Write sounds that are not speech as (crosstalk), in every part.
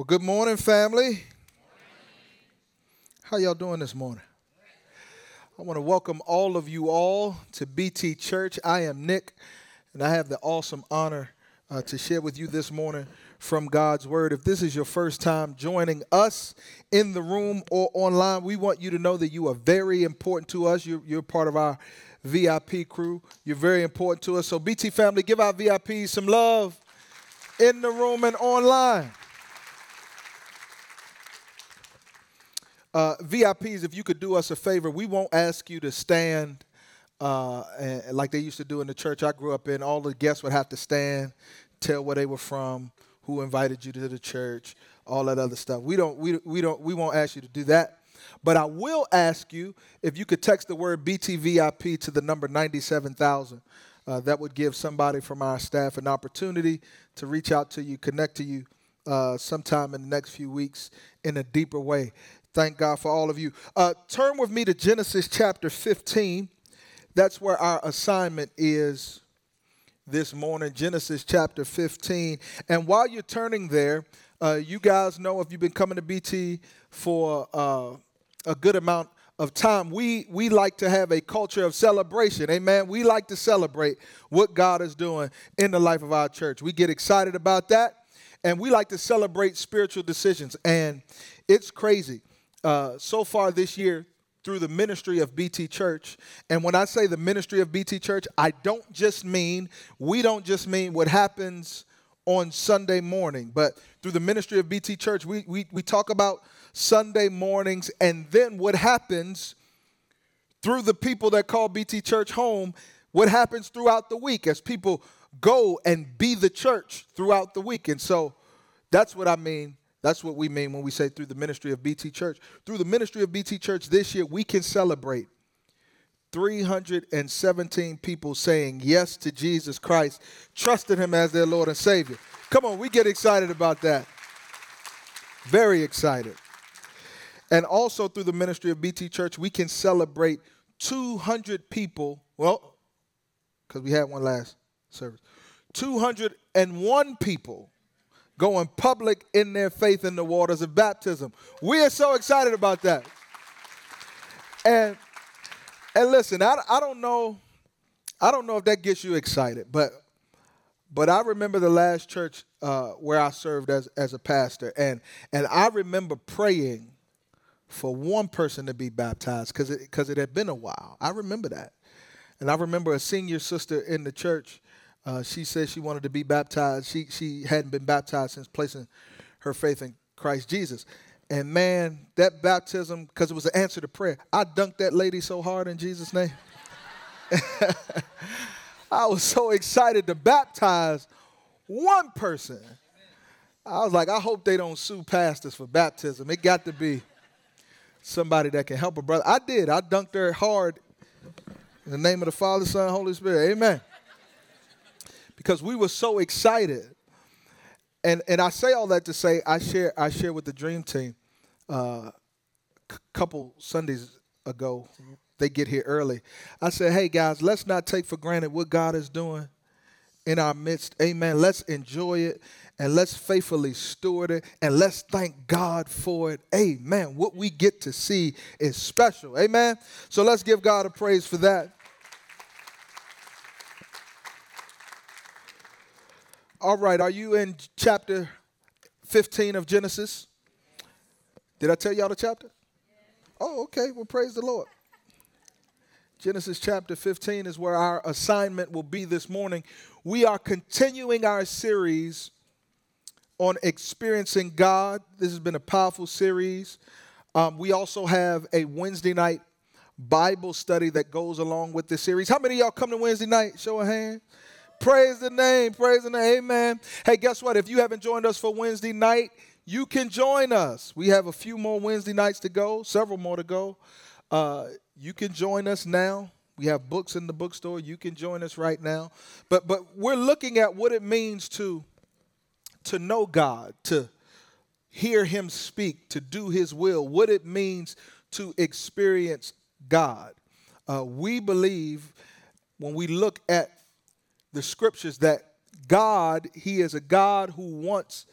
Well, good morning, family. How y'all doing this morning? I want to welcome all of you all to BT Church. I am Nick, and I have the awesome honor uh, to share with you this morning from God's Word. If this is your first time joining us in the room or online, we want you to know that you are very important to us. You're, you're part of our VIP crew. You're very important to us. So, BT family, give our VIPs some love in the room and online. Uh, VIPs, if you could do us a favor, we won't ask you to stand uh, and, like they used to do in the church I grew up in. All the guests would have to stand, tell where they were from, who invited you to the church, all that other stuff. We don't, we, we don't, we won't ask you to do that. But I will ask you if you could text the word BTVIP to the number 97,000. Uh, that would give somebody from our staff an opportunity to reach out to you, connect to you uh, sometime in the next few weeks in a deeper way. Thank God for all of you. Uh, turn with me to Genesis chapter 15. That's where our assignment is this morning, Genesis chapter 15. And while you're turning there, uh, you guys know if you've been coming to BT for uh, a good amount of time, we, we like to have a culture of celebration. Amen. We like to celebrate what God is doing in the life of our church. We get excited about that, and we like to celebrate spiritual decisions. And it's crazy uh, so far this year through the ministry of BT Church. And when I say the ministry of BT Church, I don't just mean, we don't just mean what happens on Sunday morning, but through the ministry of BT Church, we, we, we talk about Sunday mornings and then what happens through the people that call BT Church home, what happens throughout the week as people go and be the church throughout the week. And so that's what I mean that's what we mean when we say through the ministry of BT Church. Through the ministry of BT Church this year, we can celebrate 317 people saying yes to Jesus Christ, trusting Him as their Lord and Savior. Come on, we get excited about that. Very excited. And also through the ministry of BT Church, we can celebrate 200 people. Well, because we had one last service. 201 people going public in their faith in the waters of baptism. We are so excited about that. And and listen, I, I don't know, I don't know if that gets you excited, but but I remember the last church uh, where I served as as a pastor, and and I remember praying for one person to be baptized because it because it had been a while. I remember that, and I remember a senior sister in the church uh, she said she wanted to be baptized. She, she hadn't been baptized since placing her faith in Christ Jesus. And man, that baptism, because it was an answer to prayer, I dunked that lady so hard in Jesus' name. (laughs) I was so excited to baptize one person. I was like, I hope they don't sue pastors for baptism. It got to be somebody that can help a brother. I did. I dunked her hard in the name of the Father, Son, Holy Spirit. Amen because we were so excited. And and I say all that to say I share I share with the dream team a uh, c- couple Sundays ago. They get here early. I said, "Hey guys, let's not take for granted what God is doing in our midst. Amen. Let's enjoy it and let's faithfully steward it and let's thank God for it. Amen. What we get to see is special. Amen. So let's give God a praise for that. All right, are you in chapter 15 of Genesis? Did I tell y'all the chapter? Oh, okay. Well, praise the Lord. Genesis chapter 15 is where our assignment will be this morning. We are continuing our series on experiencing God. This has been a powerful series. Um, we also have a Wednesday night Bible study that goes along with this series. How many y'all come to Wednesday night? Show a hand. Praise the name. Praise the name. Amen. Hey, guess what? If you haven't joined us for Wednesday night, you can join us. We have a few more Wednesday nights to go, several more to go. Uh, you can join us now. We have books in the bookstore. You can join us right now. But but we're looking at what it means to to know God, to hear him speak, to do his will, what it means to experience God. Uh, we believe when we look at the scriptures that God, He is a God who wants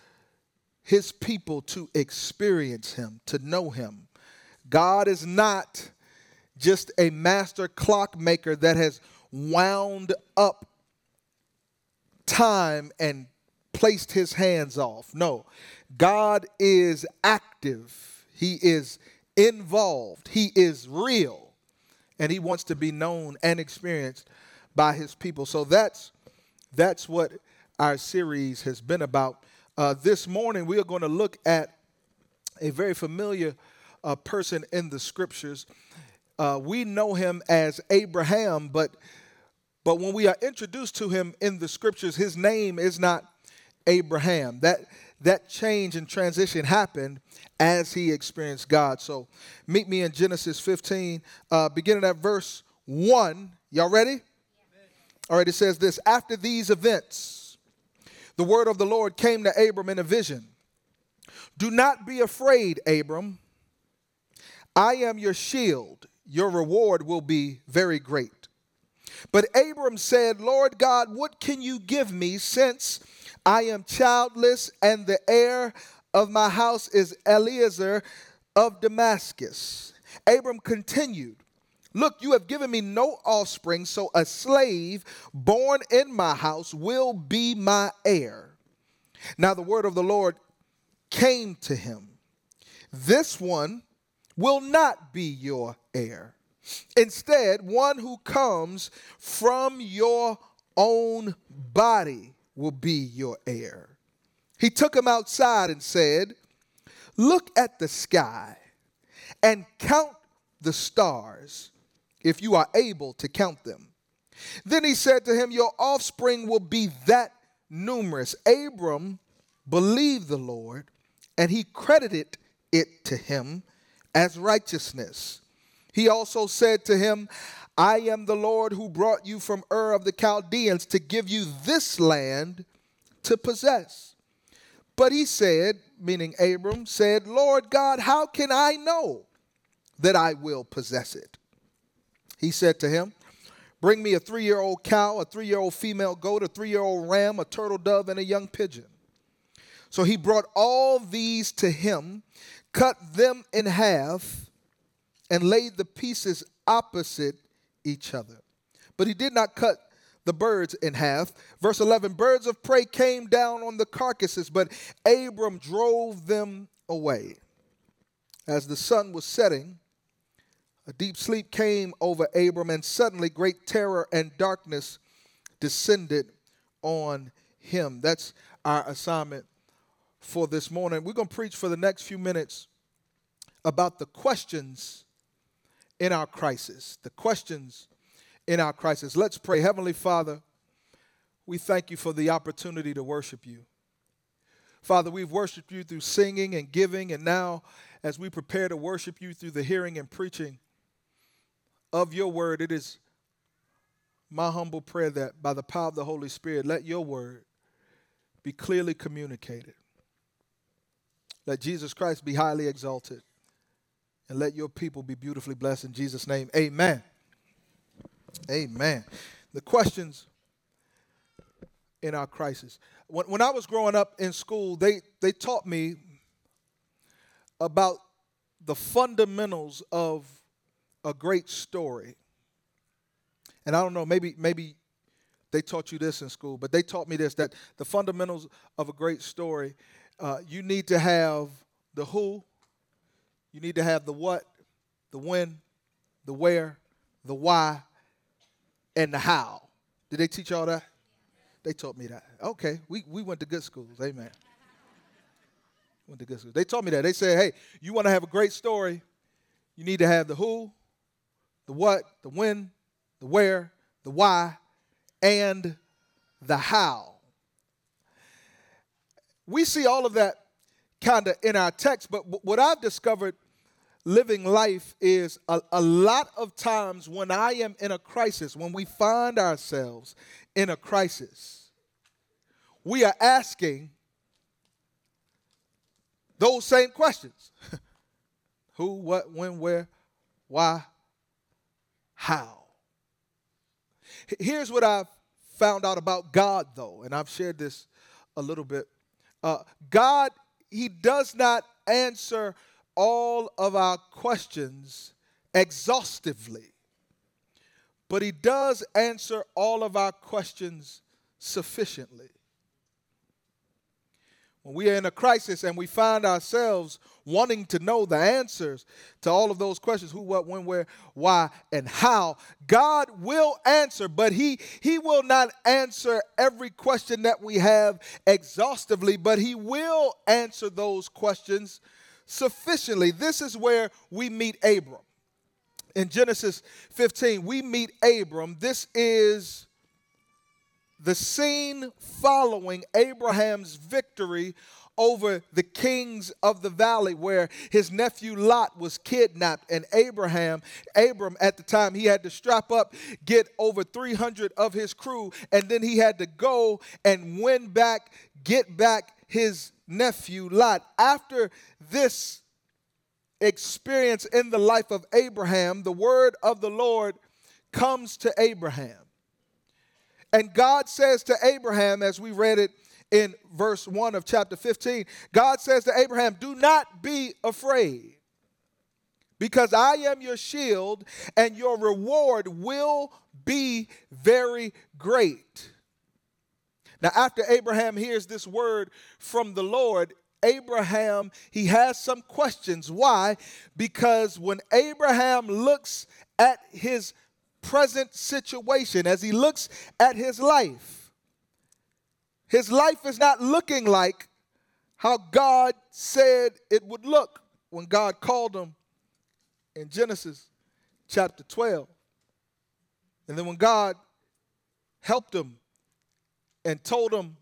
his people to experience him, to know him. God is not just a master clockmaker that has wound up time and placed his hands off. No, God is active, He is involved, He is real, and He wants to be known and experienced by His people. So that's that's what our series has been about. Uh, this morning, we are going to look at a very familiar uh, person in the scriptures. Uh, we know him as Abraham, but but when we are introduced to him in the scriptures, his name is not Abraham. That that change and transition happened as he experienced God. So meet me in Genesis 15, uh, beginning at verse 1. Y'all ready? All right, it says this After these events, the word of the Lord came to Abram in a vision. Do not be afraid, Abram. I am your shield. Your reward will be very great. But Abram said, Lord God, what can you give me since I am childless and the heir of my house is Eliezer of Damascus? Abram continued, Look, you have given me no offspring, so a slave born in my house will be my heir. Now the word of the Lord came to him This one will not be your heir Instead, one who comes from your own body will be your heir. He took him outside and said, Look at the sky and count the stars if you are able to count them. Then he said to him, Your offspring will be that numerous. Abram believed the Lord, and he credited it to him as righteousness. He also said to him, I am the Lord who brought you from Ur of the Chaldeans to give you this land to possess. But he said, meaning Abram, said, Lord God, how can I know that I will possess it? He said to him, Bring me a three year old cow, a three year old female goat, a three year old ram, a turtle dove, and a young pigeon. So he brought all these to him, cut them in half and laid the pieces opposite each other. But he did not cut the birds in half. Verse 11 Birds of prey came down on the carcasses, but Abram drove them away. As the sun was setting, a deep sleep came over Abram, and suddenly great terror and darkness descended on him. That's our assignment for this morning. We're going to preach for the next few minutes about the questions in our crisis, the questions in our crisis. Let's pray. Heavenly Father, we thank you for the opportunity to worship you. Father, we've worshiped you through singing and giving, and now as we prepare to worship you through the hearing and preaching of your word, it is my humble prayer that by the power of the Holy Spirit, let your word be clearly communicated. Let Jesus Christ be highly exalted and let your people be beautifully blessed in Jesus' name. Amen. Amen. The questions in our crisis. When, when I was growing up in school, they, they taught me about the fundamentals of a great story. And I don't know, maybe, maybe they taught you this in school, but they taught me this that the fundamentals of a great story, uh, you need to have the who, you need to have the what, the when, the where, the why, and the how. Did they teach y'all that? They taught me that. Okay, we, we went to good schools. Amen. went to good schools. They taught me that. They said, hey, you want to have a great story, you need to have the who, the what, the when, the where, the why, and the how. We see all of that kind of in our text, but what I've discovered living life is a, a, lot of times when I am in a crisis, when we find ourselves in a crisis, we are asking those same questions (laughs) who, what, when, where, why, how. Here's what I've found out about God, though, and I've shared this a little bit. Uh, God he does not answer all of our questions exhaustively, but he does answer all of our questions sufficiently. When we are in a crisis and we find ourselves wanting to know the answers to all of those questions who, what, when, where, why, and how, God will answer, but He, he will not answer every question that we have exhaustively, but He will answer those questions sufficiently. This is where we meet Abram. In Genesis 15, we meet Abram. This is the scene following Abraham's victory over the kings of the valley where his nephew Lot was kidnapped. And Abraham Abram at the time he had to strap up get over 300 of his crew and then he had to go and win back get back his nephew Lot. After this experience in the life of Abraham the word of the Lord comes to Abraham and God says to Abraham, as we read it in verse 1 of chapter 15, God says to Abraham, Do not be afraid, because I am your shield, and your reward will be very great. Now, after Abraham hears this word from the Lord, Abraham, he has some questions. Why? Because when Abraham looks at his present situation, as he looks at his life, his life is not looking like how God said it would look when God called him in Genesis chapter 12. And then when God helped him and told him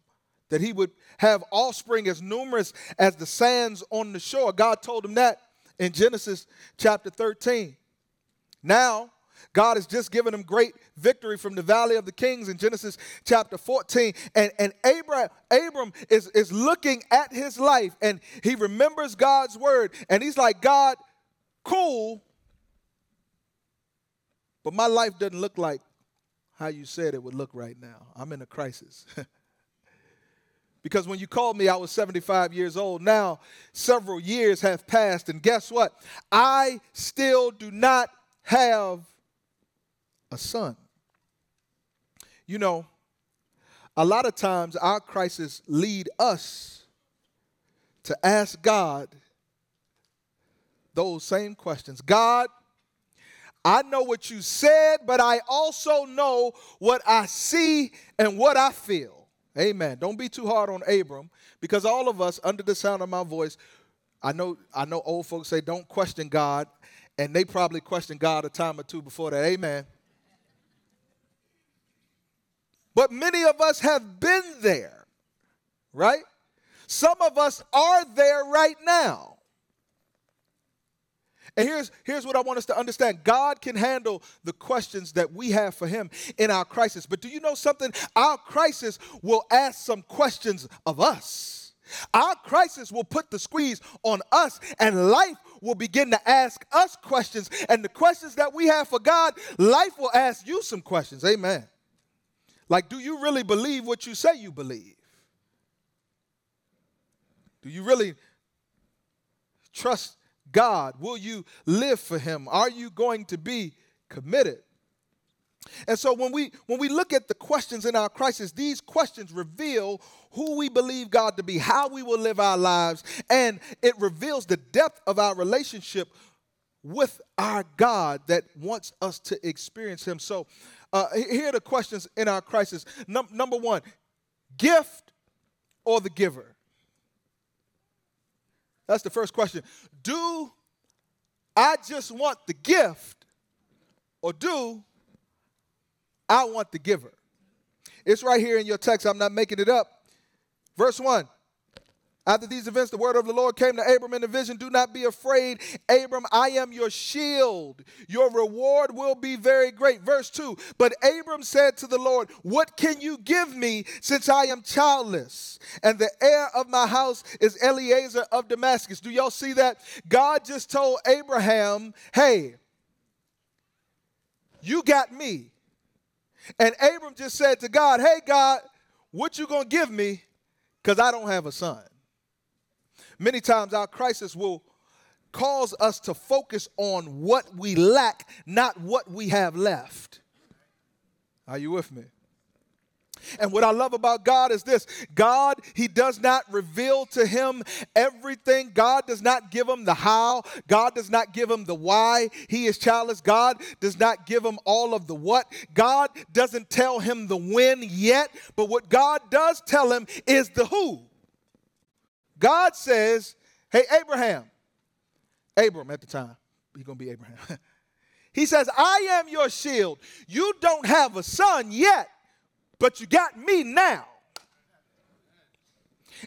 that he would have offspring as numerous as the sands on the shore, God told him that in Genesis chapter 13. Now, God has just given him great victory from the valley of the kings in Genesis chapter 14. And, and Abram, Abram is, is looking at his life and he remembers God's word. And he's like, God, cool, but my life doesn't look like how you said it would look right now. I'm in a crisis. (laughs) because when you called me, I was 75 years old. Now, several years have passed, and guess what? I still do not have a son. You know, a lot of times our crises lead us to ask God those same questions. God, I know what you said, but I also know what I see and what I feel. Amen. Don't be too hard on Abram because all of us, under the sound of my voice, I know, I know old folks say don't question God, and they probably questioned God a time or two before that. Amen. But many of us have been there, right? Some of us are there right now. And here's, here's what I want us to understand God can handle the questions that we have for Him in our crisis. But do you know something? Our crisis will ask some questions of us. Our crisis will put the squeeze on us, and life will begin to ask us questions. And the questions that we have for God, life will ask you some questions. Amen. Like, do you really believe what you say you believe? Do you really trust God? Will you live for Him? Are you going to be committed? And so when we when we look at the questions in our crisis, these questions reveal who we believe God to be, how we will live our lives, and it reveals the depth of our relationship with our God that wants us to experience Him. So uh, here are the questions in our crisis. Num- number one, gift or the giver? That's the first question. Do I just want the gift or do I want the giver? It's right here in your text. I'm not making it up. Verse 1 after these events, the word of the Lord came to Abram in a vision Do not be afraid, Abram, I am your shield. Your reward will be very great. Verse 2 But Abram said to the Lord, What can you give me since I am childless? And the heir of my house is Eliezer of Damascus. Do y'all see that? God just told Abraham, Hey, you got me. And Abram just said to God, Hey, God, what you gonna give me? Because I don't have a son. Many times our crisis will cause us to focus on what we lack, not what we have left. Are you with me? And what I love about God is this God, He does not reveal to him everything. God does not give him the how. God does not give him the why. He is childless. God does not give him all of the what. God doesn't tell him the when yet. But what God does tell him is the who. God says, Hey, Abraham, Abram at the time, he's going to be Abraham. (laughs) he says, I am your shield. You don't have a son yet but you got me now.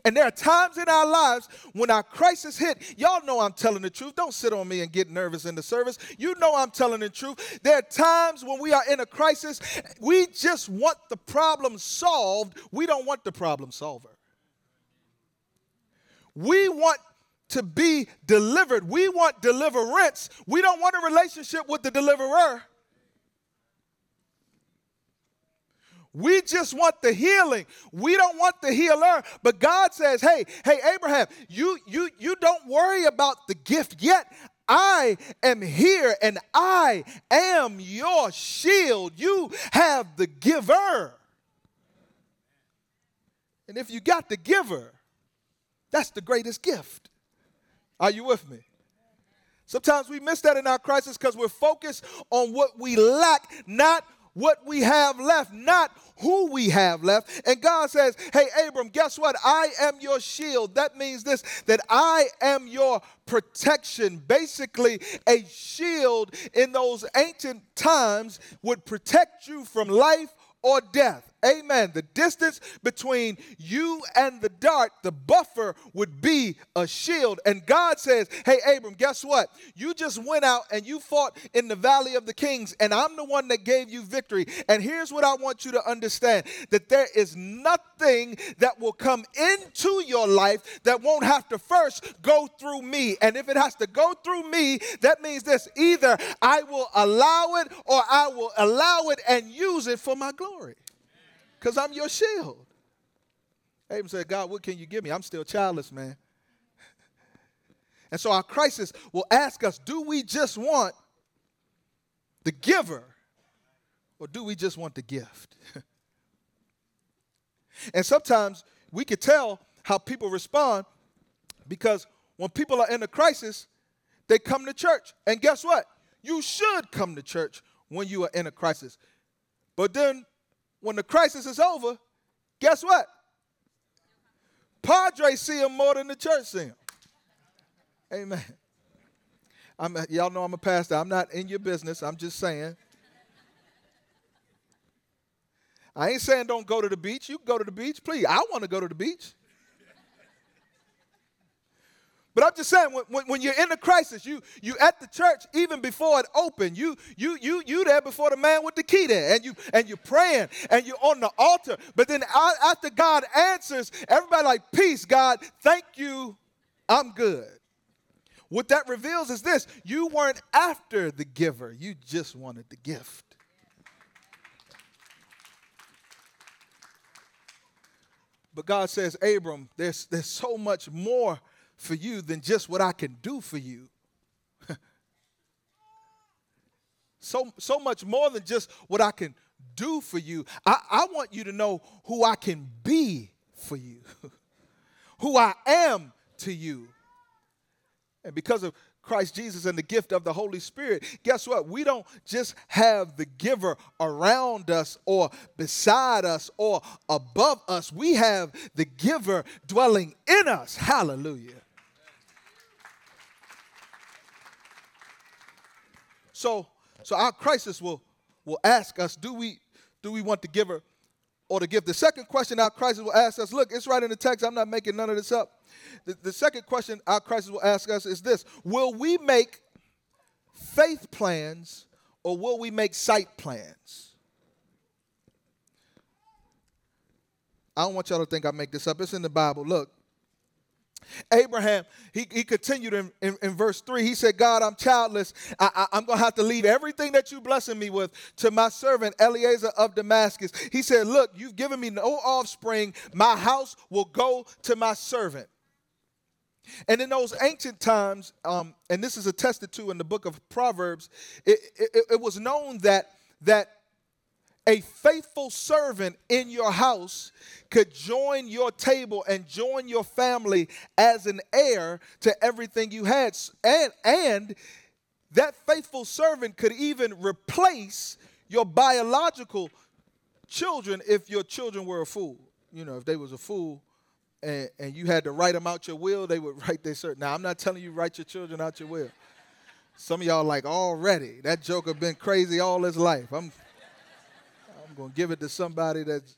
And there are times in our lives when our crisis hit. Y'all know I'm telling the truth. Don't sit on me and get nervous in the service. You know I'm telling the truth. There are times when we are in a crisis, we just want the problem solved. We don't want the problem solver. We want to be delivered. We want deliverance. We don't want a relationship with the deliverer. We just want the healing. We don't want the healer. But God says, hey, hey, Abraham, you you you don't worry about the gift yet. I am here and I am your shield. You have the giver. And if you got the giver, that's the greatest gift. Are you with me? Sometimes we miss that in our crisis because we're focused on what we lack, not what we have left, not who we have left. And God says, Hey, Abram, guess what? I am your shield. That means this that I am your protection. Basically, a shield in those ancient times would protect you from life or death. Amen. The distance between you and the dart, the buffer would be a shield. And God says, Hey, Abram, guess what? You just went out and you fought in the valley of the kings, and I'm the one that gave you victory. And here's what I want you to understand that there is nothing that will come into your life that won't have to first go through me. And if it has to go through me, that means this either I will allow it or I will allow it and use it for my glory because I'm your shield. Abram said, God, what can you give me? I'm still childless, man. And so our crisis will ask us do we just want the giver or do we just want the gift? (laughs) and sometimes we could tell how people respond because when people are in a crisis, they come to church. And guess what? You should come to church when you are in a crisis. But then when the crisis is over, guess what? Padres see him more than the church see him. Amen. I'm, y'all know I'm a pastor. I'm not in your business. I'm just saying. I ain't saying don't go to the beach. You go to the beach, please. I want to go to the beach. But I'm just saying, when, when, you're in a crisis, you you at the church even before it opened. You you you you there before the man with the key there, and you and you're praying and you're on the altar. But then after God answers, everybody like, peace, God, thank you, I'm good. What that reveals is this: you weren't after the giver, you just wanted the gift. But God says, Abram, there's, there's so much more for you than just what I can do for you. (laughs) so, so much more than just what I can do for you. I, I want you to know who I can be for you, (laughs) who I am to you. And because of Christ Jesus and the gift of the Holy Spirit, guess what? We don't just have the giver around us or beside us or above us. We have the giver dwelling in us. Hallelujah. So, so our crisis will, will ask us, do we, do we want the giver or the gift? The second question our crisis will ask us, look, it's right in the text. I'm not making none of this up. The, the second question our crisis will ask us is this Will we make faith plans or will we make sight plans? I don't want y'all to think I make this up. It's in the Bible. Look, Abraham, he, he continued in, in, in, verse 3. He said, God, I'm childless. I, am going to have to leave everything that you're blessing me with to my servant Eliezer of Damascus. He said, Look, you've given me no offspring. My house will go to my servant. And in those ancient times, um, and this is attested to in the book of Proverbs, it, it, it was known that, that a faithful servant in your house could join your table and join your family as an heir to everything you had. And, and that faithful servant could even replace your biological children if your children were a fool. You know, if they was a fool, and, and you had to write them out your will, they would (laughs) write their certain. Now, I'm not telling you write your children out your will. Some of y'all like already that joker been crazy all his life. I'm I'm gonna give it to somebody that's.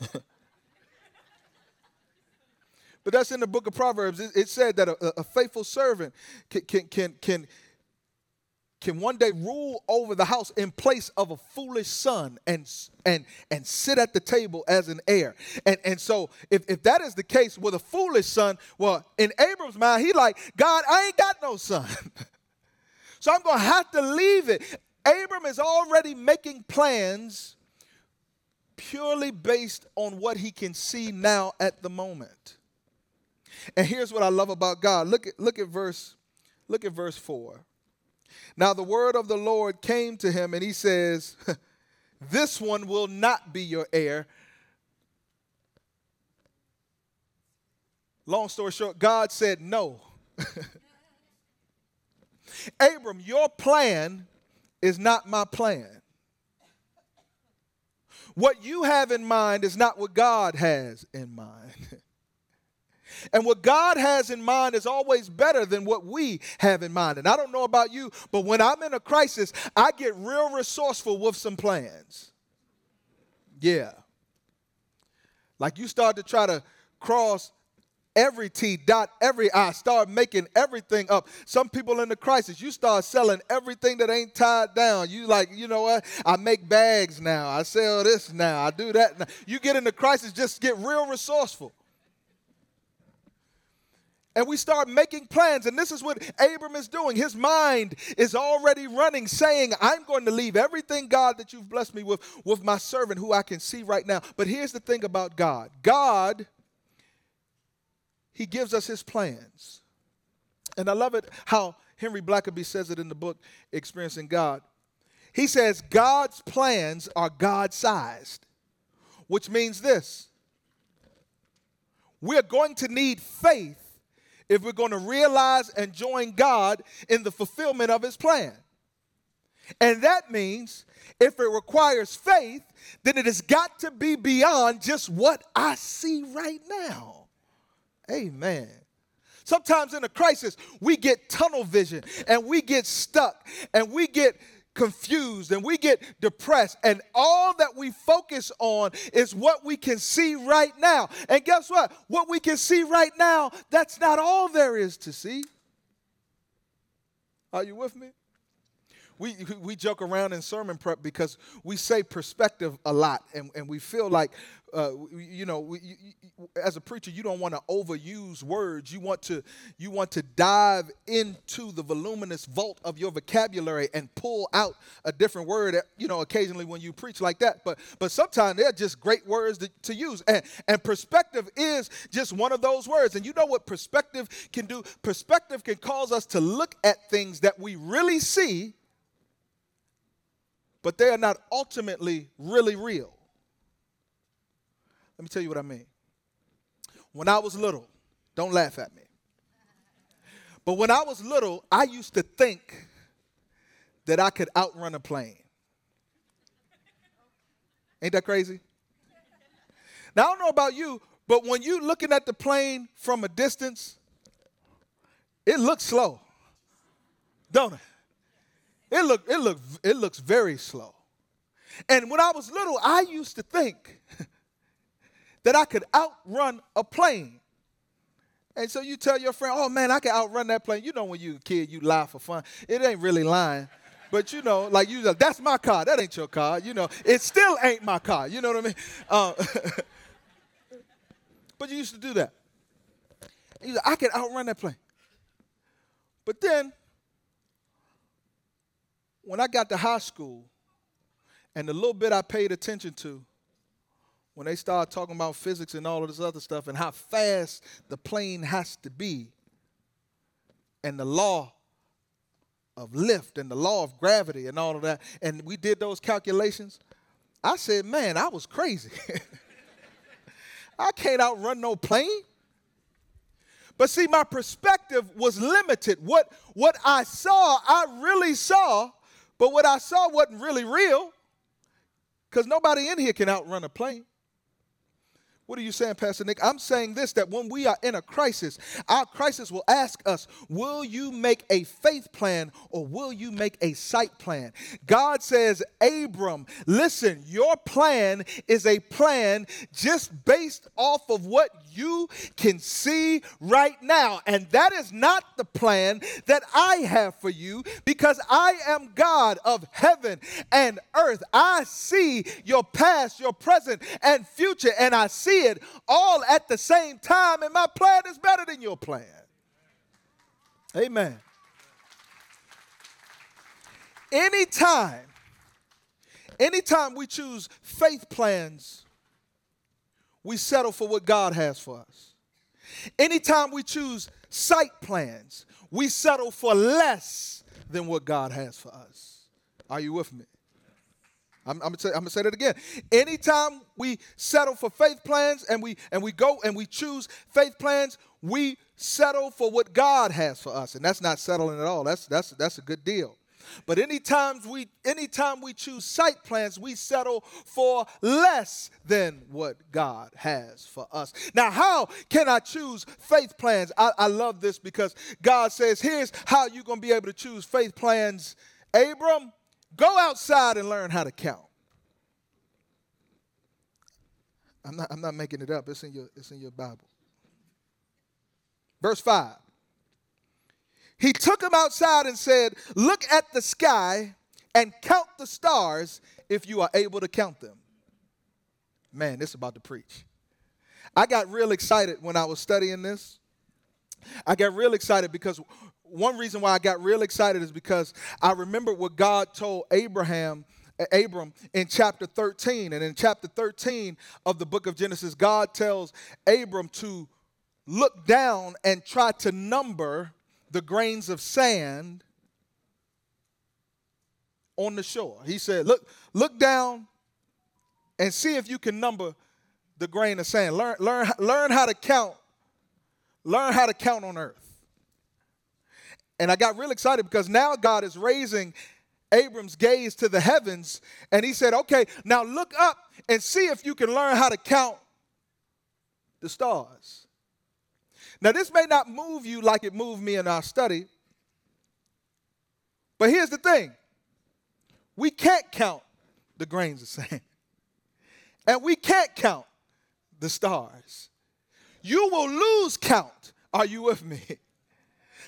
(laughs) but that's in the book of Proverbs. It, it said that a, a faithful servant can can can can can one day rule over the house in place of a foolish son and, and, and sit at the table as an heir. And, and so if, if that is the case with a foolish son, well, in Abram's mind, he like, God, I ain't got no son. (laughs) so I'm going to have to leave it. Abram is already making plans purely based on what he can see now at the moment. And here's what I love about God. Look at, look at verse look at verse 4. Now the word of the Lord came to him, and he says, (laughs) This one will not be your heir. Long story short, God said no. (laughs) Abram, your plan is not my plan. What you have in mind is not what God has in mind. (laughs) And what God has in mind is always better than what we have in mind. And I don't know about you, but when I'm in a crisis, I get real resourceful with some plans. Yeah. Like you start to try to cross every T, dot every I, start making everything up. Some people in the crisis, you start selling everything that ain't tied down. You like, you know what? I make bags now. I sell this now. I do that now. You get in the crisis, just get real resourceful and we start making plans. And this is what Abram is doing. His mind is already running, saying, I'm going to leave everything, God, that you've blessed me with, with my servant who I can see right now. But here's the thing about God God, He gives us His plans. And I love it how Henry Blackaby says it in the book, Experiencing God. He says, God's plans are God sized, which means this we're going to need faith if we're going to realize and join God in the fulfillment of his plan. And that means if it requires faith, then it has got to be beyond just what I see right now. Amen. Sometimes in a crisis, we get tunnel vision and we get stuck and we get confused and we get depressed, and all that we focus on is what we can see right now. And guess what? What we can see right now, that's not all there is to see. Are you with me? We, we joke around in sermon prep because we say perspective a lot and, and we feel like uh, you know we, you, as a preacher you don't want to overuse words. You want to you want to dive into the voluminous vault of your vocabulary and pull out a different word you know occasionally when you preach like that. But but sometimes they're just great words to, to use. And and perspective is just one of those words. And you know what perspective can do? Perspective can cause us to look at things that we really see but they are not ultimately really real. Let me tell you what I mean. When I was little, don't laugh at me. But when I was little, I used to think that I could outrun a plane. Ain't that crazy? Now, I don't know about you, but when you're looking at the plane from a distance, it looks slow, don't it? It look, it look, it looks very slow. And when I was little, I used to think (laughs) that I could outrun a plane. And so you tell your friend, oh man, I can outrun that plane. You know when you're a kid, you lie for fun. It ain't really lying. But you know, like you, that's my car. That ain't your car. You know, it still ain't my car. You know what I mean? Uh, (laughs) but you used to do that. You I can outrun that plane. But then when I got to high school, and the little bit I paid attention to, when they started talking about physics and all of this other stuff and how fast the plane has to be, and the law of lift and the law of gravity and all of that, and we did those calculations, I said, man, I was crazy. (laughs) I can't outrun no plane. But see, my perspective was limited. What, what I saw, I really saw, but what I saw wasn't really real because nobody in here can outrun a plane. What are you saying, Pastor Nick? I'm saying this that when we are in a crisis, our crisis will ask us, Will you make a faith plan or will you make a sight plan? God says, Abram, listen, your plan is a plan just based off of what you can see right now. And that is not the plan that I have for you because I am God of heaven and earth. I see your past, your present, and future, and I see it all at the same time, and my plan is better than your plan. Amen. Anytime, anytime we choose faith plans, we settle for what God has for us. Anytime we choose sight plans, we settle for less than what God has for us. Are you with me? I'm, I'm, gonna, I'm, gonna say that again. Anytime we settle for faith plans and we and we go and we choose faith plans, we settle for what God has for us, and that's not settling at all. That's that's that's a good deal. But anytime we anytime we choose sight plans, we settle for less than what God has for us. Now, how can I choose faith plans? I, I love this because God says, here's how you're gonna be able to choose faith plans. Abram, Go outside and learn how to count. I'm not, I'm not making it up. It's in, your, it's in your Bible. Verse 5. He took him outside and said, Look at the sky and count the stars if you are able to count them. Man, this is about to preach. I got real excited when I was studying this. I got real excited because one reason why I got real excited is because I remember what God told Abraham Abram in chapter 13. And in chapter 13 of the book of Genesis, God tells Abram to look down and try to number the grains of sand on the shore. He said, Look, look down and see if you can number the grain of sand. Learn, learn, learn how to count. Learn how to count on earth. And I got real excited because now God is raising Abram's gaze to the heavens. And he said, Okay, now look up and see if you can learn how to count the stars. Now, this may not move you like it moved me in our study, but here's the thing we can't count the grains of sand, (laughs) and we can't count the stars. You will lose count. Are you with me? (laughs)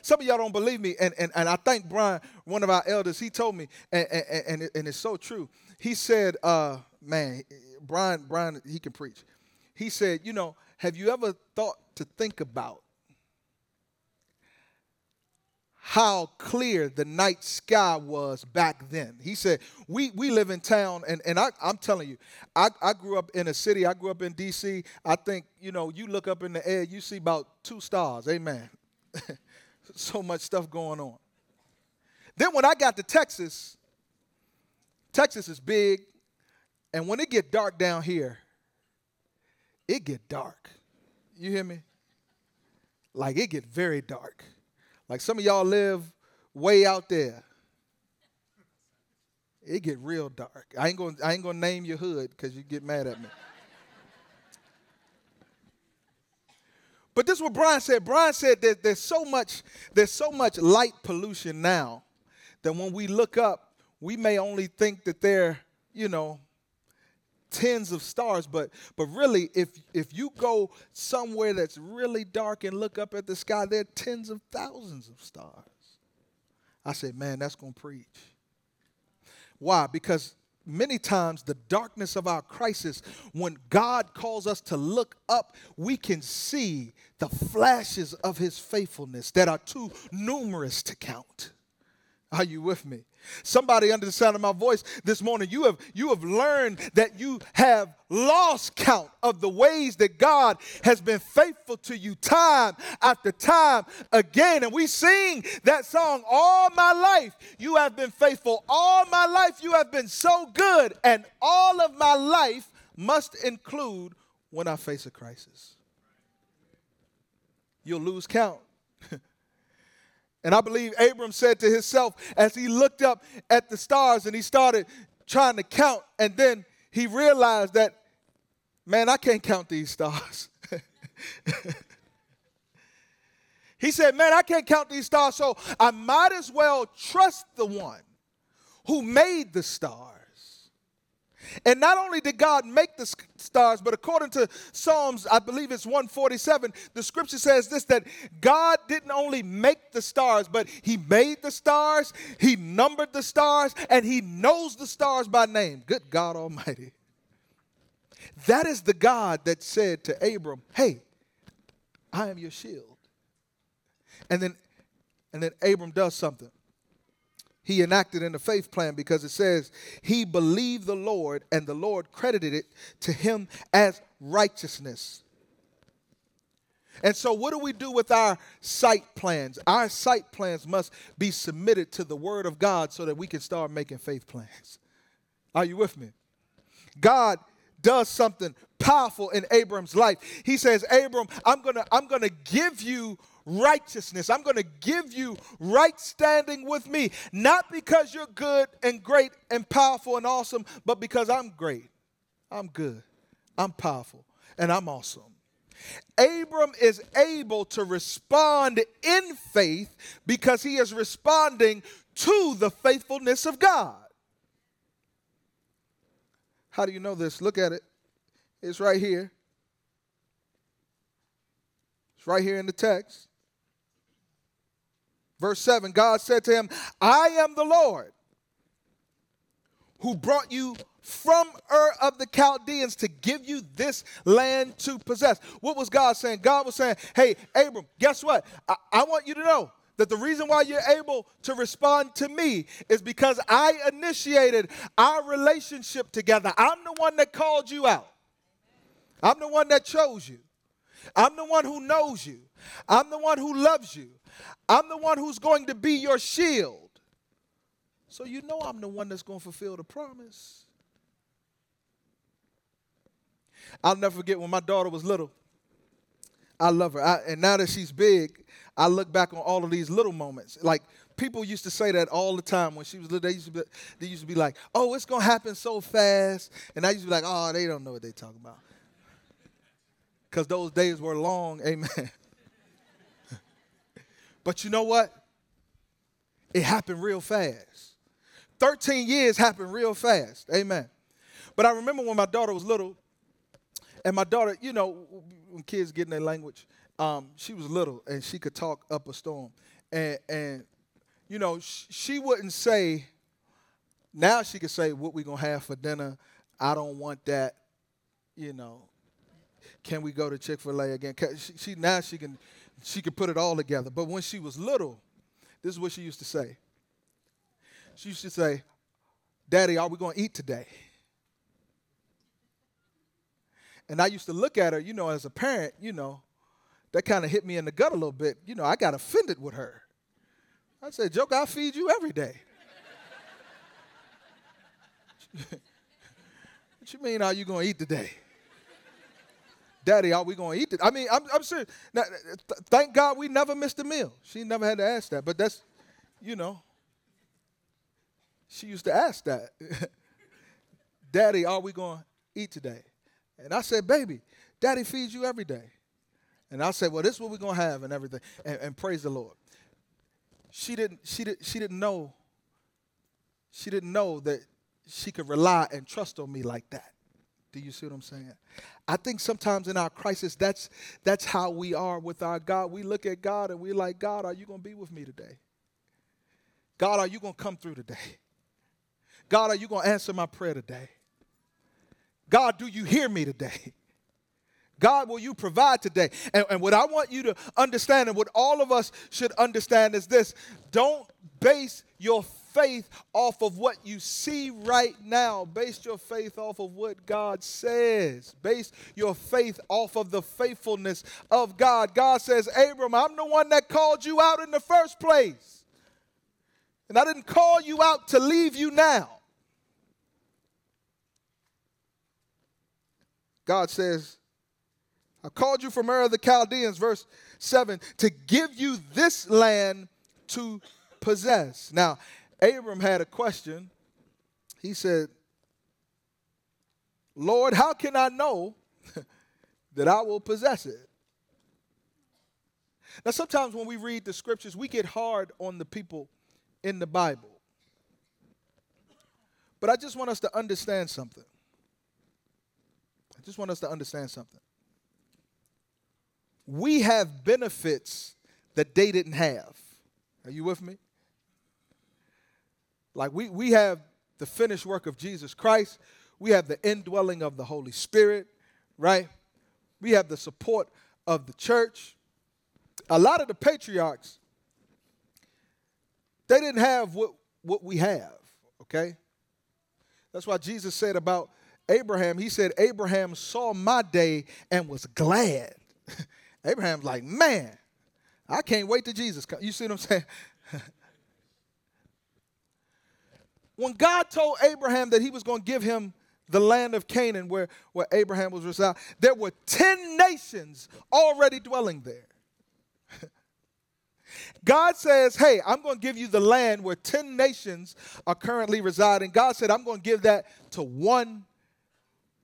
Some of y'all don't believe me, and, and, and I thank Brian, one of our elders, he told me, and, and, and it's so true. He said, uh, man, Brian, Brian, he can preach. He said, you know, have you ever thought to think about how clear the night sky was back then. He said, We, we live in town, and, and I, I'm telling you, I, I grew up in a city, I grew up in D.C. I think, you know, you look up in the air, you see about two stars. Amen. (laughs) so much stuff going on. Then when I got to Texas, Texas is big, and when it get dark down here, it get dark. You hear me? Like it get very dark. Like some of y'all live way out there. It get real dark. I ain't gonna I ain't gonna name your hood because you get mad at me. But this is what Brian said. Brian said that there's so much, there's so much light pollution now that when we look up, we may only think that they're, you know, tens of stars, but but really, if if you go somewhere that's really dark and look up at the sky, there are tens of thousands of stars. I said, man, that's gonna preach. Why? Because many times the darkness of our crisis, when God calls us to look up, we can see the flashes of his faithfulness that are too numerous to count. Are you with me? Somebody under the sound of my voice this morning, you have you have learned that you have lost count of the ways that God has been faithful to you time after time again. And we sing that song all my life. You have been faithful all my life. You have been so good, and all of my life must include when I face a crisis. You'll lose count. (laughs) And I believe Abram said to himself as he looked up at the stars and he started trying to count, and then he realized that, man, I can't count these stars. (laughs) he said, man, I can't count these stars, so I might as well trust the one who made the stars. And not only did God make the stars, but according to Psalms, I believe it's 147, the scripture says this that God didn't only make the stars, but He made the stars, He numbered the stars, and He knows the stars by name. Good God Almighty. That is the God that said to Abram, Hey, I am your shield. And then, and then Abram does something he enacted in the faith plan because it says he believed the Lord and the Lord credited it to him as righteousness. And so, what do we do with our sight plans? Our sight plans must be submitted to the Word of God so that we can start making faith plans. Are you with me? God does something powerful in Abram's life. He says, Abram, I'm gonna, I'm gonna give you righteousness. I'm going to give you right standing with me, not because you're good and great and powerful and awesome, but because I'm great. I'm good. I'm powerful and I'm awesome. Abram is able to respond in faith because he is responding to the faithfulness of God. How do you know this? Look at it. It's right here. It's right here in the text. Verse 7 God said to him, I am the Lord who brought you from Ur of the Chaldeans to give you this land to possess. What was God saying? God was saying, Hey, Abram, guess what? I, I want you to know that the reason why you're able to respond to me is because I initiated our relationship together. I'm the one that called you out, I'm the one that chose you, I'm the one who knows you, I'm the one who loves you. I'm the one who's going to be your shield. So you know I'm the one that's going to fulfill the promise. I'll never forget when my daughter was little. I love her. I, and now that she's big, I look back on all of these little moments. Like people used to say that all the time when she was little. They used to be, they used to be like, "Oh, it's gonna happen so fast," and I used to be like, "Oh, they don't know what they're talking about," because those days were long. (laughs) Amen. But you know what? It happened real fast. 13 years happened real fast. Amen. But I remember when my daughter was little, and my daughter, you know, when kids get in their language, um, she was little and she could talk up a storm. And, and you know, sh- she wouldn't say, now she could say, what we going to have for dinner. I don't want that, you know. Can we go to Chick fil A again? She, she, now she can she could put it all together. But when she was little, this is what she used to say. She used to say, Daddy, are we going to eat today? And I used to look at her, you know, as a parent, you know, that kind of hit me in the gut a little bit. You know, I got offended with her. I said, Joke, I feed you every day. (laughs) what you mean, are you going to eat today? Daddy, are we going to eat it? I mean, I'm, I'm serious. Now, th- thank God we never missed a meal. She never had to ask that. But that's, you know, she used to ask that. (laughs) Daddy, are we going to eat today? And I said, Baby, Daddy feeds you every day. And I said, Well, this is what we're going to have and everything. And, and praise the Lord. She didn't, she, did, she didn't know, she didn't know that she could rely and trust on me like that. Do you see what I'm saying? I think sometimes in our crisis, that's, that's how we are with our God. We look at God and we're like, God, are you going to be with me today? God, are you going to come through today? God, are you going to answer my prayer today? God, do you hear me today? (laughs) God, will you provide today? And, and what I want you to understand, and what all of us should understand, is this don't base your faith off of what you see right now. Base your faith off of what God says. Base your faith off of the faithfulness of God. God says, Abram, I'm the one that called you out in the first place. And I didn't call you out to leave you now. God says, I called you from Ur of the Chaldeans, verse 7, to give you this land to possess. Now, Abram had a question. He said, Lord, how can I know (laughs) that I will possess it? Now, sometimes when we read the scriptures, we get hard on the people in the Bible. But I just want us to understand something. I just want us to understand something. We have benefits that they didn't have. Are you with me? Like we, we have the finished work of Jesus Christ, we have the indwelling of the Holy Spirit, right? We have the support of the church. A lot of the patriarchs, they didn't have what, what we have, okay? That's why Jesus said about Abraham, he said, Abraham saw my day and was glad. (laughs) Abraham's like, man, I can't wait till Jesus comes. You see what I'm saying? (laughs) when God told Abraham that he was going to give him the land of Canaan where, where Abraham was residing, there were 10 nations already dwelling there. (laughs) God says, Hey, I'm going to give you the land where 10 nations are currently residing. God said, I'm going to give that to one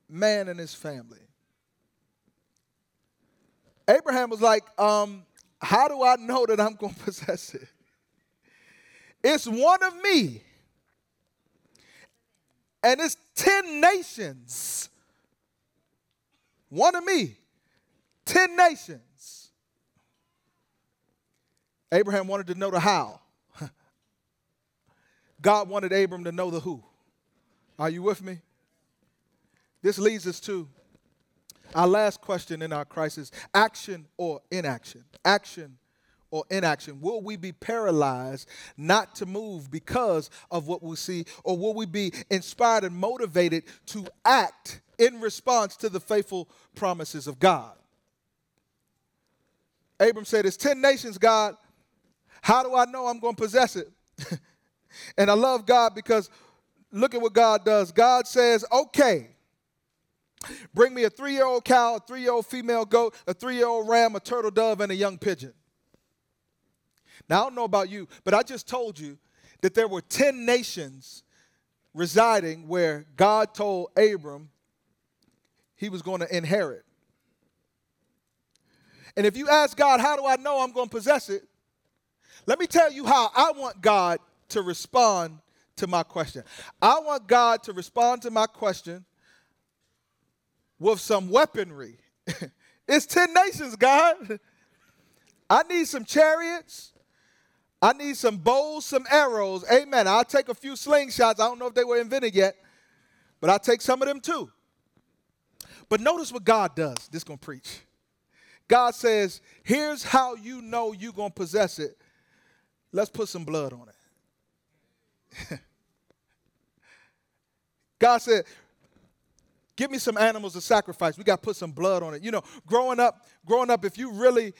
man and his family. Abraham was like, um, How do I know that I'm going (laughs) to possess it? It's one of me, and it's 10 nations. One of me, 10 nations. Abraham wanted to know the how. (laughs) God wanted Abram to know the who. Are you with me? This leads us to our last question in our crisis action or inaction? Action or inaction? Will we be paralyzed not to move because of what we see, or will we be inspired and motivated to act in response to the faithful promises of God? Abram said, It's 10 nations, God. How do I know I'm going to possess it? (laughs) and I love God because look at what God does. God says, Okay, Bring me a three year old cow, a three year old female goat, a three year old ram, a turtle dove, and a young pigeon. Now, I don't know about you, but I just told you that there were 10 nations residing where God told Abram he was going to inherit. And if you ask God, how do I know I'm going to possess it? Let me tell you how I want God to respond to my question. I want God to respond to my question with some weaponry. (laughs) it's 10 nations, God. I need some chariots. I need some bows, some arrows. Amen. I'll take a few slingshots. I don't know if they were invented yet, but I'll take some of them too. But notice what God does. This going to preach. God says, here's how you know you're going to possess it. Let's put some blood on it. (laughs) God said, Give me some animals to sacrifice. We got to put some blood on it. You know, growing up, growing up, if you really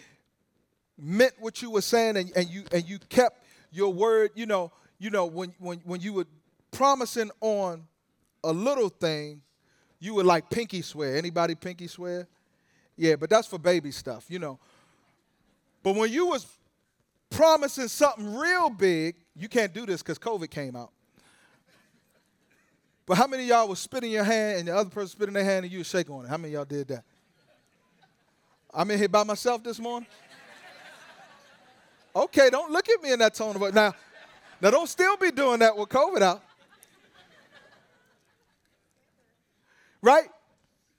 meant what you were saying and, and you and you kept your word, you know, you know, when when when you were promising on a little thing, you would like pinky swear. Anybody pinky swear? Yeah, but that's for baby stuff, you know. But when you was promising something real big, you can't do this because COVID came out. But how many of y'all was spitting your hand and the other person spitting their hand and you was shaking on it? How many of y'all did that? I'm in here by myself this morning. Okay, don't look at me in that tone of voice. Now, now don't still be doing that with COVID out. Right?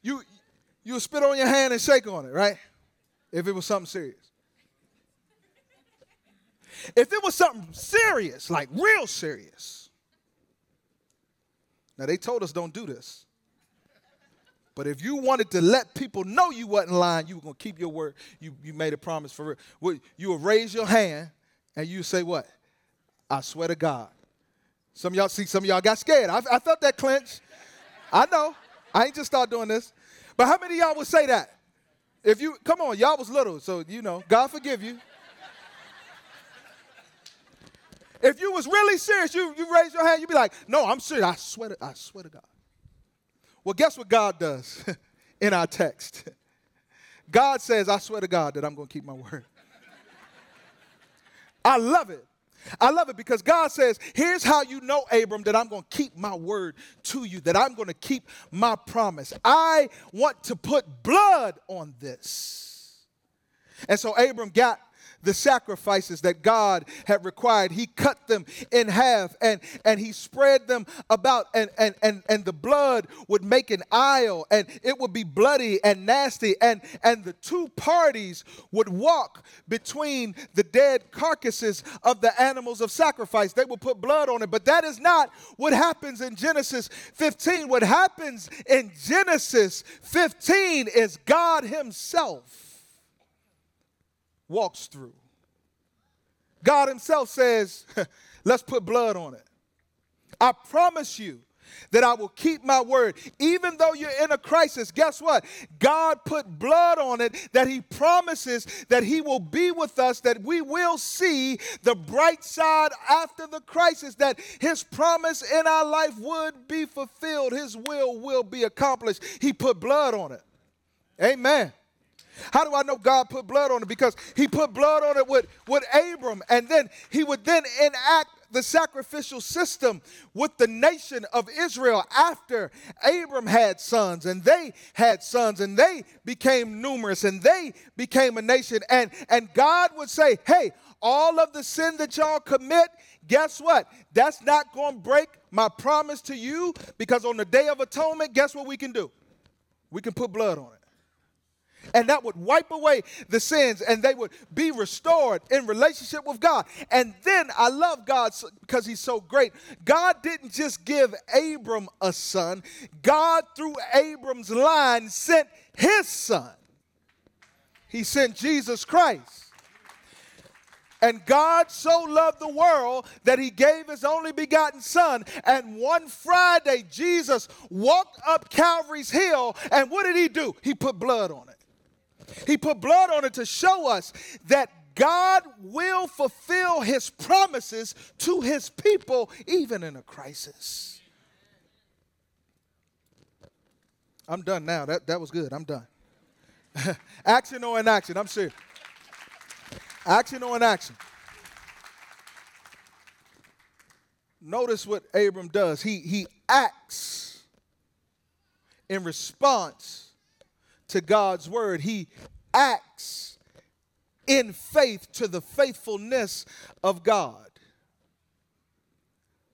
You you spit on your hand and shake on it, right? If it was something serious. If it was something serious, like real serious, now, they told us don't do this. But if you wanted to let people know you wasn't lying, you were going to keep your word. You, you made a promise for real. You would raise your hand and you say what? I swear to God. Some of y'all see, some of y'all got scared. I, I felt that clench. I know. I ain't just start doing this. But how many y'all would say that? If you come on, y'all was little, so you know, God forgive you. If you was really serious, you, you raise your hand, you'd be like, no, I'm serious. I swear to, I swear to God. Well, guess what God does (laughs) in our text? (laughs) God says, I swear to God that I'm going to keep my word. (laughs) I love it. I love it because God says, here's how you know, Abram, that I'm going to keep my word to you, that I'm going to keep my promise. I want to put blood on this. And so Abram got the sacrifices that God had required. He cut them in half and, and he spread them about, and, and, and, and the blood would make an aisle, and it would be bloody and nasty. And, and the two parties would walk between the dead carcasses of the animals of sacrifice. They would put blood on it. But that is not what happens in Genesis 15. What happens in Genesis 15 is God Himself walks through. God Himself says, (laughs) let's put blood on it. I promise you that I will keep my word. Even though you're in a crisis, guess what? God put blood on it that He promises that He will be with us, that we will see the bright side after the crisis, that His promise in our life would be fulfilled, His will will be accomplished. He put blood on it. Amen. How do I know God put blood on it? Because he put blood on it with, with Abram, and then he would then enact the sacrificial system with the nation of Israel after Abram had sons and they had sons and they became numerous and they became a nation. And, and God would say, Hey, all of the sin that y'all commit, guess what? That's not going to break my promise to you because on the day of atonement, guess what we can do? We can put blood on it and that would wipe away the sins and they would be restored in relationship with God. And then I love God because he's so great. God didn't just give Abram a son, God, through Abram's line, sent his son. He sent Jesus Christ. And God so loved the world that he gave his only begotten son. And one Friday, Jesus walked up Calvary's hill, and what did he do? He put blood on it. He put blood on it to show us that God will fulfill his promises to his people even in a crisis. I'm done now. That, that was good. I'm done. (laughs) action or inaction? I'm serious. Action or inaction? Notice what Abram does. He, he acts in response to God's word. He acts in faith to the faithfulness of God.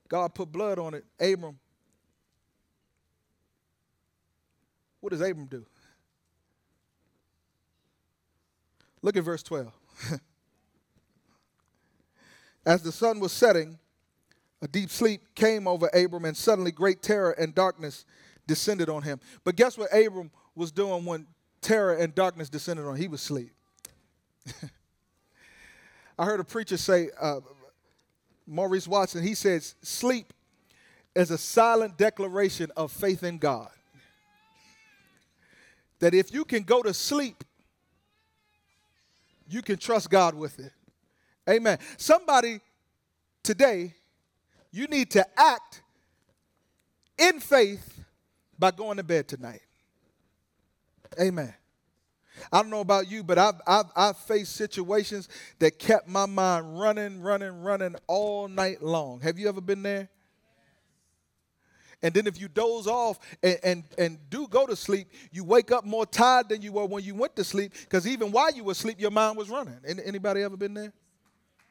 God put blood on it. Abram. What does Abram do? Look at verse 12. (laughs) As the sun was setting, a deep sleep came over Abram, and suddenly great terror and darkness descended on him. But guess what Abram was doing when terror and darkness descended on him? He was asleep. (laughs) I heard a preacher say, uh, Maurice Watson, he says, sleep is a silent declaration of faith in God. That if you can go to sleep, you can trust God with it. Amen. Somebody today, you need to act in faith by going to bed tonight. Amen. I don't know about you, but I've, I've, I've faced situations that kept my mind running, running, running all night long. Have you ever been there? And then if you doze off and, and, and do go to sleep, you wake up more tired than you were when you went to sleep because even while you were asleep, your mind was running. Anybody ever been there?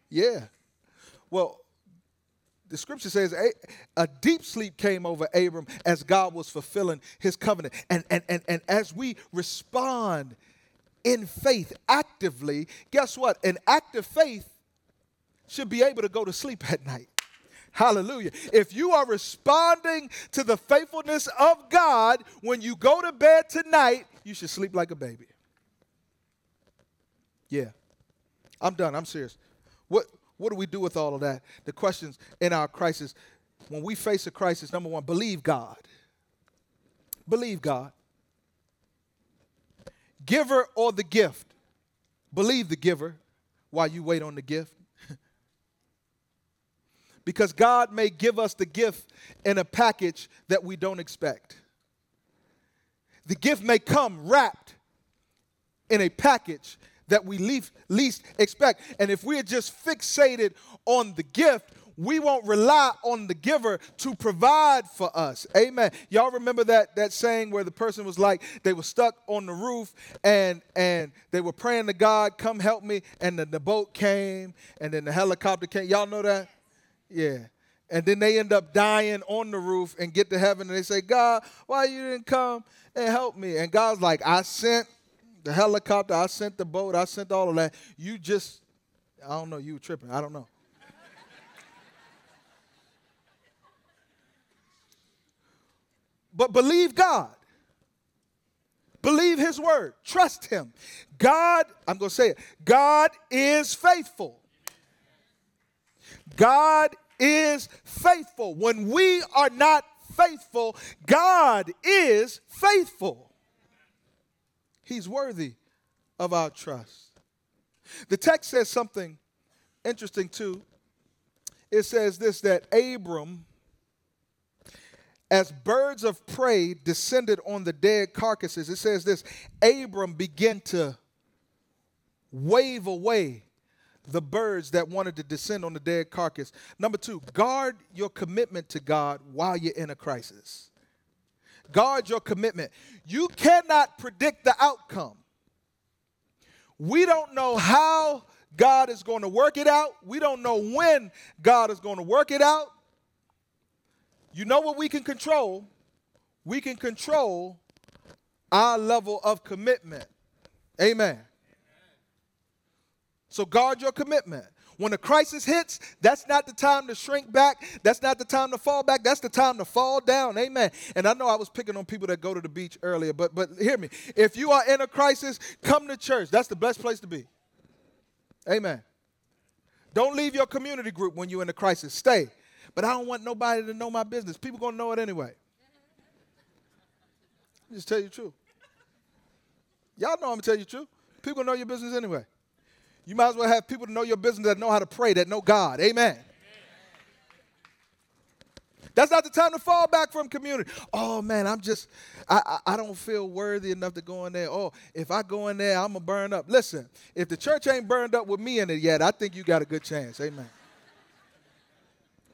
Yeah. Well, the scripture says a, deep sleep came over Abram as God was fulfilling his covenant. And, and, and, and as we respond in faith actively, guess what? An active faith should be able to go to sleep at night. Hallelujah. If you are responding to the faithfulness of God when you go to bed tonight, you should sleep like a baby. Yeah. I'm done. I'm serious. What what do we do with all of that? The questions in our crisis. When we face a crisis, number one, believe God. Believe God. Giver or the gift. Believe the giver while you wait on the gift. (laughs) because God may give us the gift in a package that we don't expect. The gift may come wrapped in a package that we least, expect. And if we're just fixated on the gift, we won't rely on the giver to provide for us. Amen. Y'all remember that that saying where the person was like they were stuck on the roof and and they were praying to God, come help me, and then the boat came and then the helicopter came. Y'all know that? Yeah. And then they end up dying on the roof and get to heaven and they say, God, why you didn't come and help me? And God's like, I sent the helicopter, I sent the boat, I sent all of that. You just, I don't know, you were tripping. I don't know. but believe God. Believe his word. Trust him. God, I'm going to say it, God is faithful. God is faithful. When we are not faithful, God is faithful. He's worthy of our trust. The text says something interesting too. It says this that Abram, as birds of prey descended on the dead carcasses, it says this Abram began to wave away the birds that wanted to descend on the dead carcass. Number two, guard your commitment to God while you're in a crisis. Guard your commitment. You cannot predict the outcome. We don't know how God is going to work it out. We don't know when God is going to work it out. You know what we can control? We can control our level of commitment. Amen. So guard your commitment. When a crisis hits, that's not the time to shrink back. That's not the time to fall back. That's the time to fall down. Amen. And I know I was picking on people that go to the beach earlier, but but hear me. If you are in a crisis, come to church. That's the best place to be. Amen. Don't leave your community group when you're in a crisis. Stay. But I don't want nobody to know my business. People gonna know it anyway. Just tell you the truth. Y'all know I'm gonna tell you the truth. People know your business anyway. You might as well have people to know your business that know how to pray, that know God. Amen. That's not the time to fall back from community. Oh man, I'm just, I, I, I, don't feel worthy enough to go in there. Oh, if I go in there, I'm gonna burn up. Listen, if the church ain't burned up with me in it yet, I think you got a good chance. Amen.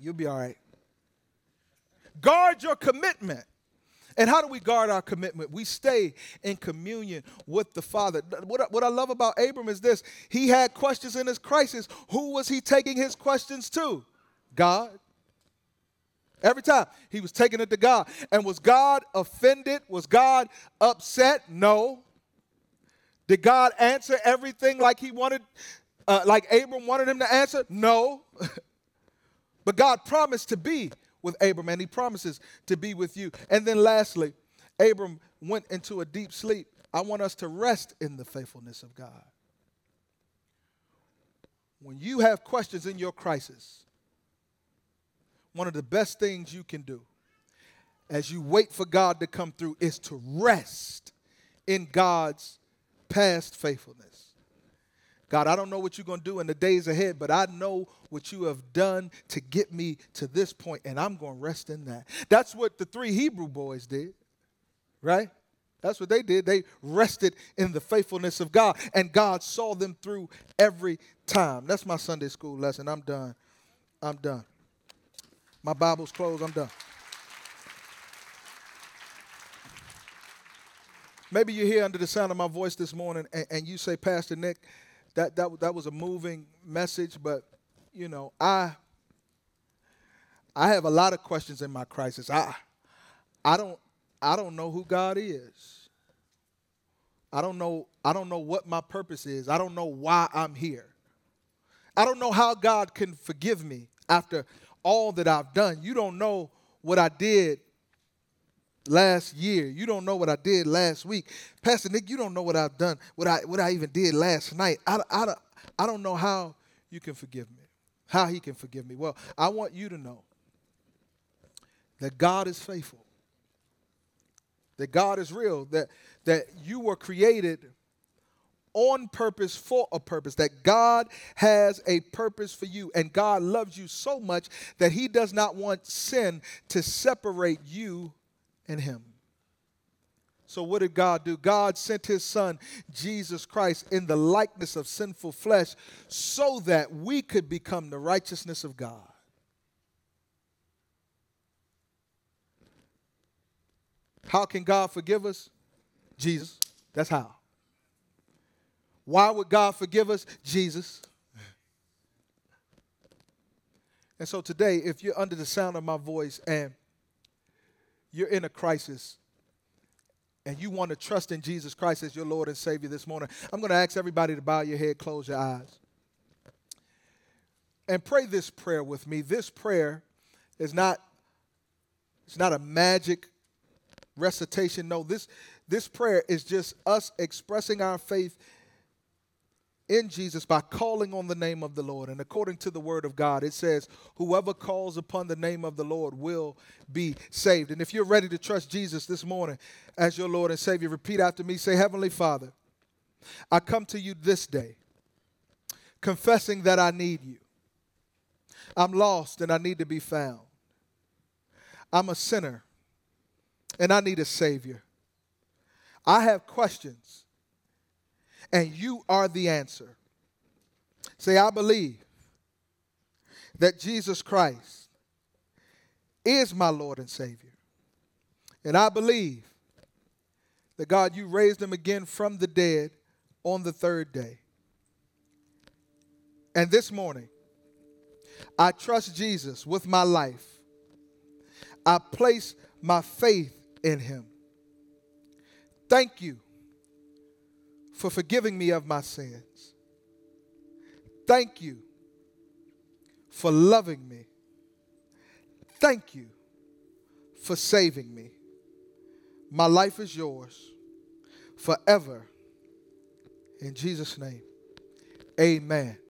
You'll be all right. Guard your commitment. And how do we guard our commitment? We stay in communion with the Father. What I, what I love about Abram is this he had questions in his crisis. Who was he taking his questions to? God. Every time he was taking it to God. And was God offended? Was God upset? No. Did God answer everything like he wanted, uh, like Abram wanted him to answer? No. (laughs) but God promised to be with Abram, and he promises to be with you. And then lastly, Abram went into a deep sleep. I want us to rest in the faithfulness of God. When you have questions in your crisis, one of the best things you can do as you wait for God to come through is to rest in God's past faithfulness. God, I don't know what you're going to do in the days ahead, but I know what you have done to get me to this point, and I'm going to rest in that. That's what the three Hebrew boys did, right? That's what they did. They rested in the faithfulness of God, and God saw them through every time. That's my Sunday school lesson. I'm done. I'm done. My Bible's closed. I'm done. Maybe you're here under the sound of my voice this morning and, and you say, Pastor Nick, that that that was a moving message, but you know, I I have a lot of questions in my crisis. I I don't I don't know who God is. I don't know I don't know what my purpose is. I don't know why I'm here. I don't know how God can forgive me after all that I've done. You don't know what I did last year. You don't know what I did last week. Pastor Nick, you don't know what I've done, what I, what I even did last night. I, I, I don't know how you can forgive me, how he can forgive me. Well, I want you to know that God is faithful, that God is real, that, that you were created on purpose for a purpose, that God has a purpose for you, and God loves you so much that He does not want sin to separate you and Him. So, what did God do? God sent His Son, Jesus Christ, in the likeness of sinful flesh so that we could become the righteousness of God. How can God forgive us? Jesus. That's how. Why would God forgive us? Jesus. And so today, if you're under the sound of my voice and you're in a crisis and you want to trust in Jesus Christ as your Lord and Savior this morning, I'm going to ask everybody to bow your head, close your eyes, and pray this prayer with me. This prayer is not it's not a magic recitation. No, this this prayer is just us expressing our faith in Jesus by calling on the name of the Lord. And according to the word of God, it says, Whoever calls upon the name of the Lord will be saved. And if you're ready to trust Jesus this morning as your Lord and Savior, repeat after me say, Heavenly Father, I come to you this day confessing that I need you. I'm lost and I need to be found. I'm a sinner and I need a Savior. I have questions and you are the answer. Say, I believe that Jesus Christ is my Lord and Savior. And I believe that God, you raised him again from the dead on the third day. And this morning, I trust Jesus with my life. I place my faith in him. Thank you for forgiving me of my sins. Thank you for loving me. Thank you for saving me. My life is yours forever. In Jesus' name, amen.